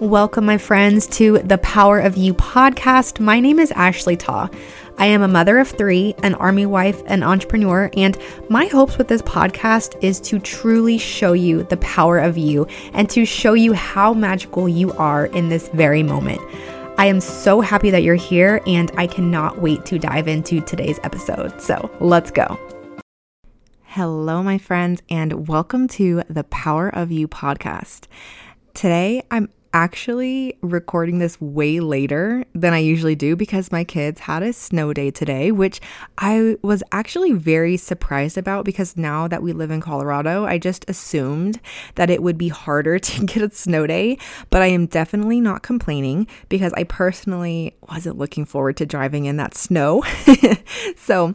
Welcome, my friends, to the Power of You podcast. My name is Ashley Ta. I am a mother of three, an army wife, an entrepreneur, and my hopes with this podcast is to truly show you the power of you and to show you how magical you are in this very moment. I am so happy that you're here, and I cannot wait to dive into today's episode. So let's go. Hello, my friends, and welcome to the Power of You podcast. Today, I'm actually recording this way later than I usually do because my kids had a snow day today, which I was actually very surprised about because now that we live in Colorado, I just assumed that it would be harder to get a snow day. But I am definitely not complaining because I personally wasn't looking forward to driving in that snow. so,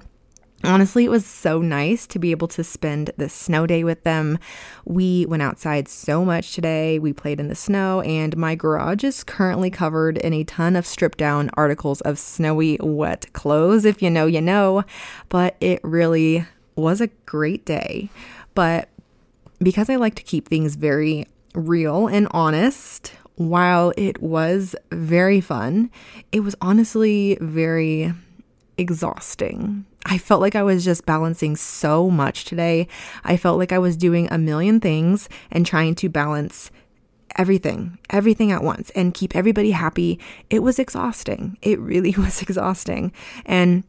Honestly, it was so nice to be able to spend the snow day with them. We went outside so much today. We played in the snow, and my garage is currently covered in a ton of stripped down articles of snowy, wet clothes. If you know, you know. But it really was a great day. But because I like to keep things very real and honest, while it was very fun, it was honestly very exhausting. I felt like I was just balancing so much today. I felt like I was doing a million things and trying to balance everything, everything at once and keep everybody happy. It was exhausting. It really was exhausting. And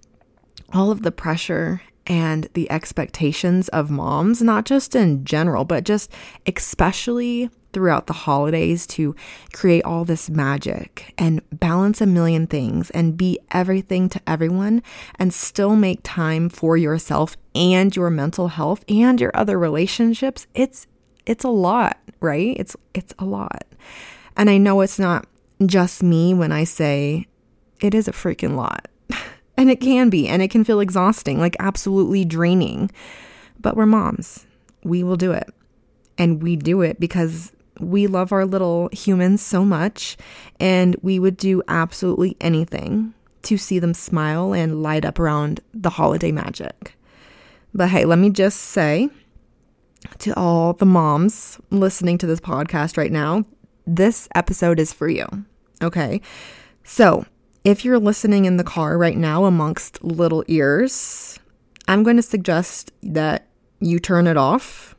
all of the pressure and the expectations of moms, not just in general, but just especially throughout the holidays to create all this magic and balance a million things and be everything to everyone and still make time for yourself and your mental health and your other relationships. It's it's a lot, right? It's it's a lot. And I know it's not just me when I say it is a freaking lot. And it can be and it can feel exhausting, like absolutely draining. But we're moms. We will do it. And we do it because we love our little humans so much, and we would do absolutely anything to see them smile and light up around the holiday magic. But hey, let me just say to all the moms listening to this podcast right now, this episode is for you. Okay. So if you're listening in the car right now amongst little ears, I'm going to suggest that you turn it off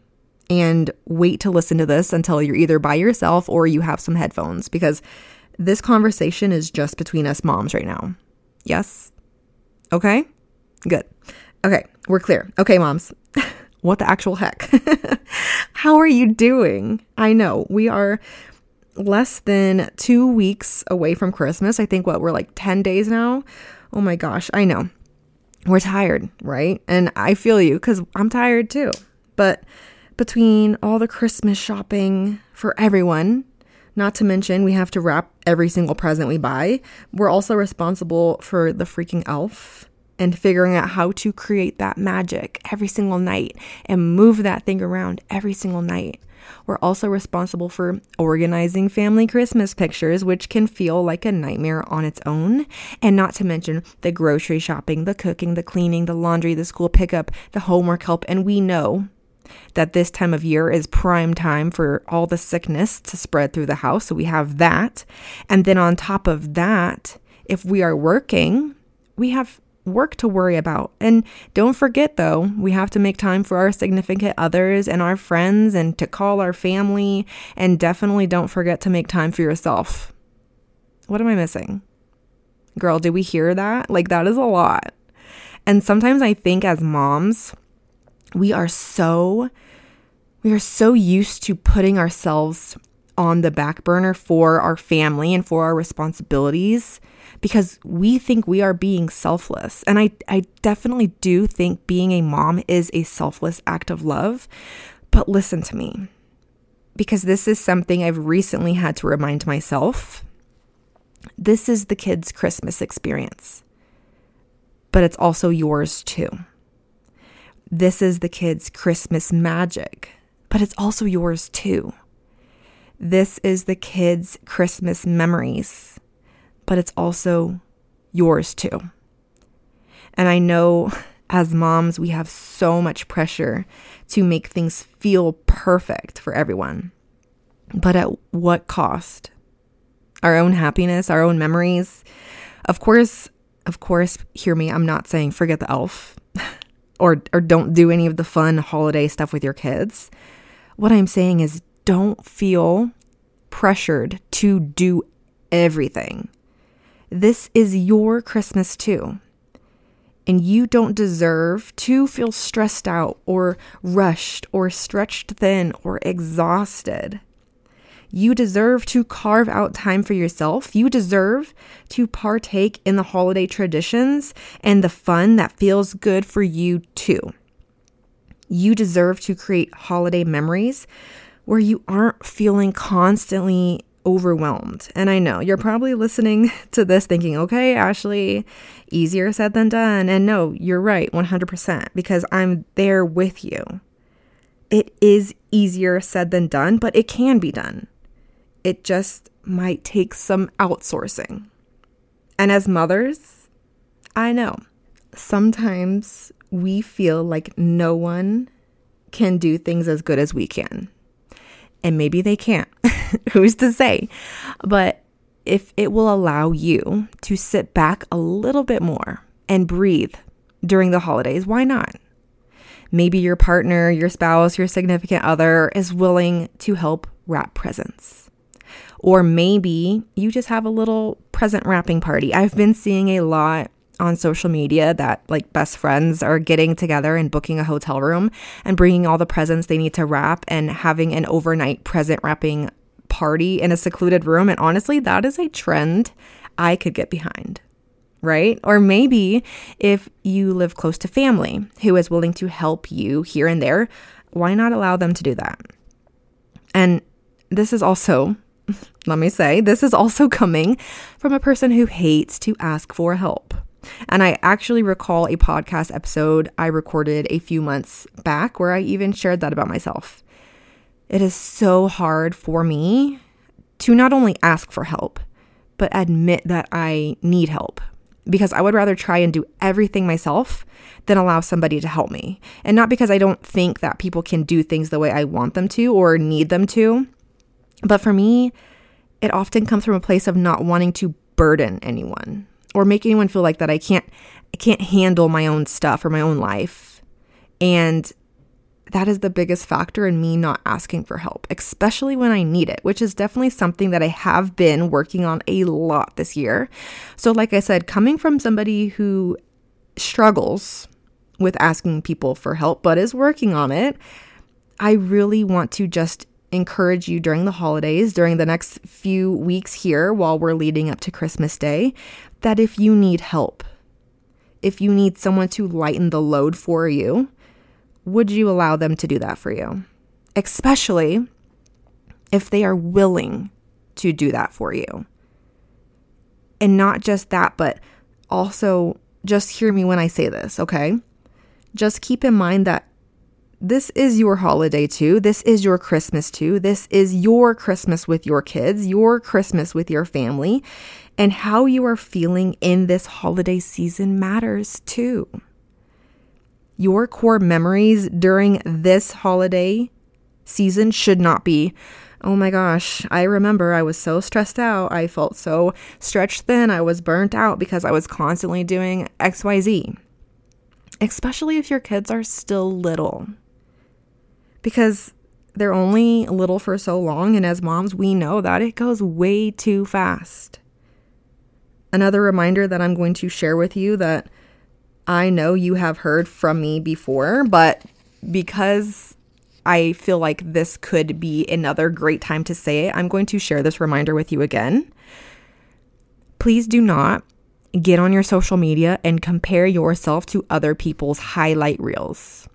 and wait to listen to this until you're either by yourself or you have some headphones because this conversation is just between us moms right now. Yes? Okay? Good. Okay, we're clear. Okay, moms. what the actual heck? How are you doing? I know we are less than two weeks away from Christmas. I think what we're like 10 days now. Oh my gosh, I know. We're tired, right? And I feel you because I'm tired too. But between all the Christmas shopping for everyone, not to mention we have to wrap every single present we buy, we're also responsible for the freaking elf and figuring out how to create that magic every single night and move that thing around every single night. We're also responsible for organizing family Christmas pictures, which can feel like a nightmare on its own. And not to mention the grocery shopping, the cooking, the cleaning, the laundry, the school pickup, the homework help. And we know that this time of year is prime time for all the sickness to spread through the house. So we have that. And then on top of that, if we are working, we have work to worry about. And don't forget, though, we have to make time for our significant others and our friends and to call our family. And definitely don't forget to make time for yourself. What am I missing? Girl, did we hear that? Like, that is a lot. And sometimes I think as moms, we are so we are so used to putting ourselves on the back burner for our family and for our responsibilities because we think we are being selfless. And I, I definitely do think being a mom is a selfless act of love. But listen to me, because this is something I've recently had to remind myself. This is the kids' Christmas experience, but it's also yours too. This is the kids' Christmas magic, but it's also yours too. This is the kids' Christmas memories, but it's also yours too. And I know as moms, we have so much pressure to make things feel perfect for everyone. But at what cost? our own happiness, our own memories. Of course, of course, hear me, I'm not saying forget the elf or or don't do any of the fun holiday stuff with your kids. What I'm saying is don't feel pressured to do everything. This is your Christmas too. And you don't deserve to feel stressed out or rushed or stretched thin or exhausted. You deserve to carve out time for yourself. You deserve to partake in the holiday traditions and the fun that feels good for you too. You deserve to create holiday memories where you aren't feeling constantly overwhelmed. And I know you're probably listening to this thinking, okay, Ashley, easier said than done. And no, you're right, 100%, because I'm there with you. It is easier said than done, but it can be done. It just might take some outsourcing. And as mothers, I know sometimes we feel like no one can do things as good as we can and maybe they can't. Who's to say? But if it will allow you to sit back a little bit more and breathe during the holidays, why not? Maybe your partner, your spouse, your significant other is willing to help wrap presents. Or maybe you just have a little present wrapping party. I've been seeing a lot on social media that like best friends are getting together and booking a hotel room and bringing all the presents they need to wrap and having an overnight present wrapping party in a secluded room. And honestly, that is a trend I could get behind. Right? Or maybe if you live close to family who is willing to help you here and there, why not allow them to do that? And this is also, let me say, this is also coming from a person who hates to ask for help. And I actually recall a podcast episode I recorded a few months back where I even shared that about myself. It is so hard for me to not only ask for help, but admit that I need help because I would rather try and do everything myself than allow somebody to help me. And not because I don't think that people can do things the way I want them to or need them to, but for me, it often comes from a place of not wanting to burden anyone or make anyone feel like that I can't I can't handle my own stuff or my own life. And that is the biggest factor in me not asking for help, especially when I need it, which is definitely something that I have been working on a lot this year. So, like I said, coming from somebody who struggles with asking people for help but is working on it, I really want to just encourage you during the holidays, during the next few weeks here while we're leading up to Christmas Day, that if you need help, if you need someone to lighten the load for you, would you allow them to do that for you? Especially if they are willing to do that for you. And not just that, but also just hear me when I say this, okay? Just keep in mind that this is your holiday too. This is your Christmas too. This is your Christmas with your kids, your Christmas with your family. And how you are feeling in this holiday season matters too. Your core memories during this holiday season should not be, oh my gosh, I remember I was so stressed out. I felt so stretched thin. I was burnt out because I was constantly doing XYZ. Especially if your kids are still little because they're only little for so long. And as moms, we know that it goes way too fast. Another reminder that I'm going to share with you that I know you have heard from me before, but because I feel like this could be another great time to say it, I'm going to share this reminder with you again. Please do not get on your social media and compare yourself to other people's highlight reels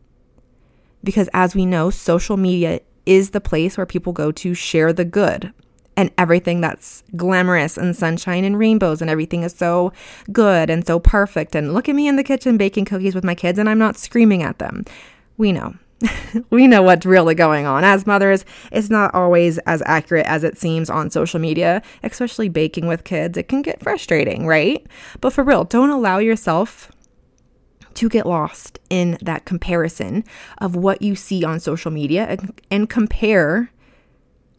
because as we know, social media is the place where people go to share the good and everything that's glamorous and sunshine and rainbows and everything is so good and so perfect. And look at me in the kitchen baking cookies with my kids and I'm not screaming at them. We know. we know what's really going on. As mothers, it's not always as accurate as it seems on social media, especially baking with kids. It can get frustrating, right? But for real, don't allow yourself to get lost in that comparison of what you see on social media and, and compare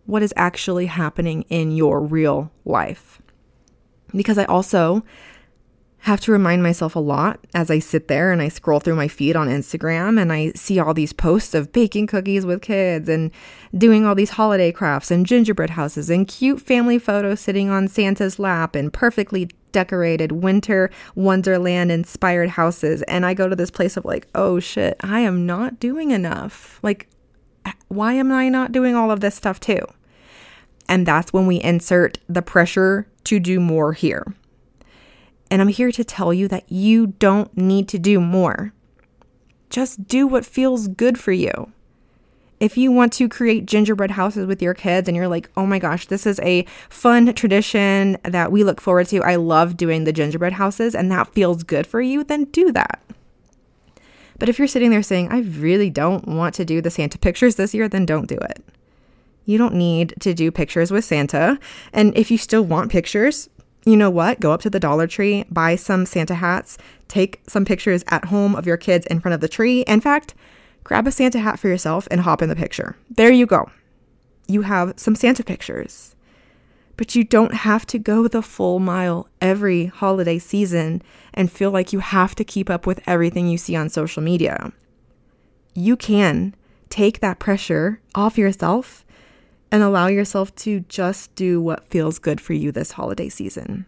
what is actually happening in your real life. Because I also have to remind myself a lot as I sit there and I scroll through my feed on Instagram and I see all these posts of baking cookies with kids and doing all these holiday crafts and gingerbread houses and cute family photos sitting on Santa's lap and perfectly decorated winter wonderland inspired houses. And I go to this place of like, oh shit, I am not doing enough. Like, why am I not doing all of this stuff too? And that's when we insert the pressure to do more here and I'm here to tell you that you don't need to do more. Just do what feels good for you. If you want to create gingerbread houses with your kids and you're like, oh my gosh, this is a fun tradition that we look forward to. I love doing the gingerbread houses and that feels good for you, then do that. But if you're sitting there saying, I really don't want to do the Santa pictures this year, then don't do it. You don't need to do pictures with Santa. And if you still want pictures, you know what? Go up to the Dollar Tree, buy some Santa hats, take some pictures at home of your kids in front of the tree. In fact, grab a Santa hat for yourself and hop in the picture. There you go. You have some Santa pictures. But you don't have to go the full mile every holiday season and feel like you have to keep up with everything you see on social media. You can take that pressure off yourself and allow yourself to just do what feels good for you this holiday season.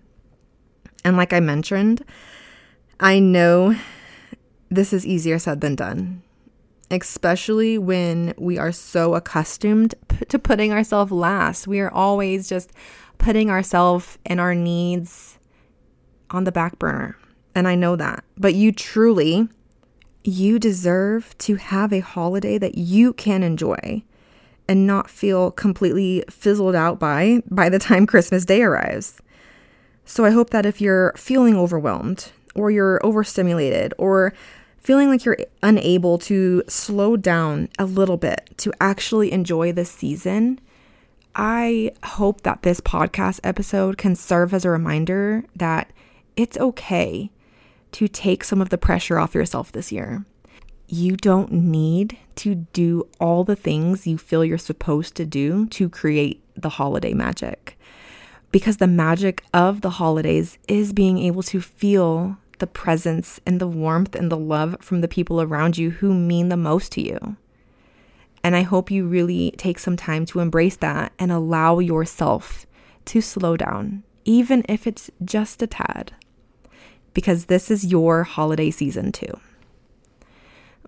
And like I mentioned, I know this is easier said than done, especially when we are so accustomed to putting ourselves last. We are always just putting ourselves and our needs on the back burner. And I know that. But you truly, you deserve to have a holiday that you can enjoy and not feel completely fizzled out by by the time Christmas Day arrives. So I hope that if you're feeling overwhelmed or you're overstimulated or feeling like you're unable to slow down a little bit to actually enjoy this season, I hope that this podcast episode can serve as a reminder that it's okay to take some of the pressure off yourself this year you don't need to do all the things you feel you're supposed to do to create the holiday magic. Because the magic of the holidays is being able to feel the presence and the warmth and the love from the people around you who mean the most to you. And I hope you really take some time to embrace that and allow yourself to slow down, even if it's just a tad, because this is your holiday season too.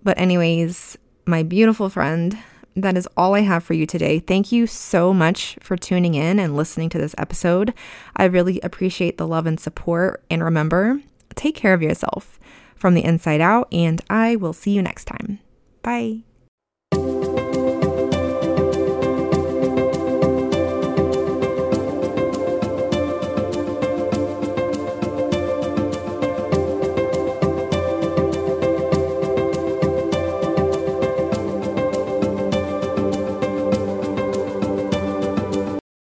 But, anyways, my beautiful friend, that is all I have for you today. Thank you so much for tuning in and listening to this episode. I really appreciate the love and support. And remember, take care of yourself from the inside out, and I will see you next time. Bye.